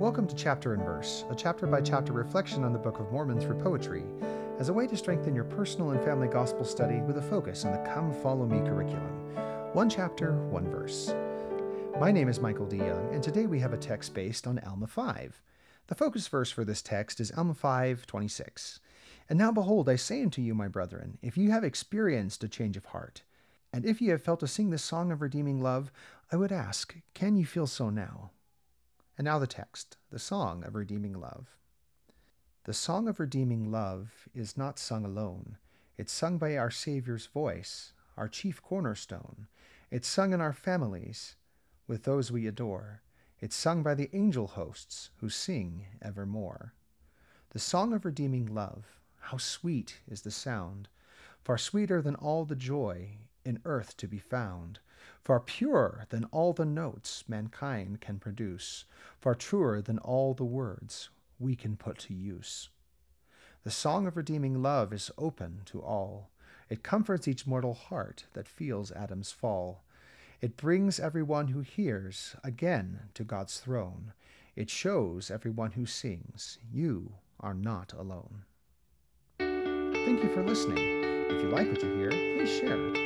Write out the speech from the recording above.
Welcome to Chapter and Verse, a chapter by chapter reflection on the Book of Mormon through poetry, as a way to strengthen your personal and family gospel study with a focus on the Come Follow Me curriculum. One chapter, one verse. My name is Michael D. Young, and today we have a text based on Alma 5. The focus verse for this text is Alma 5 26. And now behold, I say unto you, my brethren, if you have experienced a change of heart, and if ye have felt to sing this song of redeeming love, I would ask, can you feel so now? And now the text, the song of redeeming love. The song of redeeming love is not sung alone. It's sung by our Savior's voice, our chief cornerstone. It's sung in our families, with those we adore. It's sung by the angel hosts who sing evermore. The song of redeeming love, how sweet is the sound, far sweeter than all the joy in earth to be found, far purer than all the notes mankind can produce, far truer than all the words we can put to use. The song of redeeming love is open to all. It comforts each mortal heart that feels Adam's fall. It brings everyone who hears again to God's throne. It shows everyone who sings, You are not alone. Thank you for listening. If you like what you hear, please share.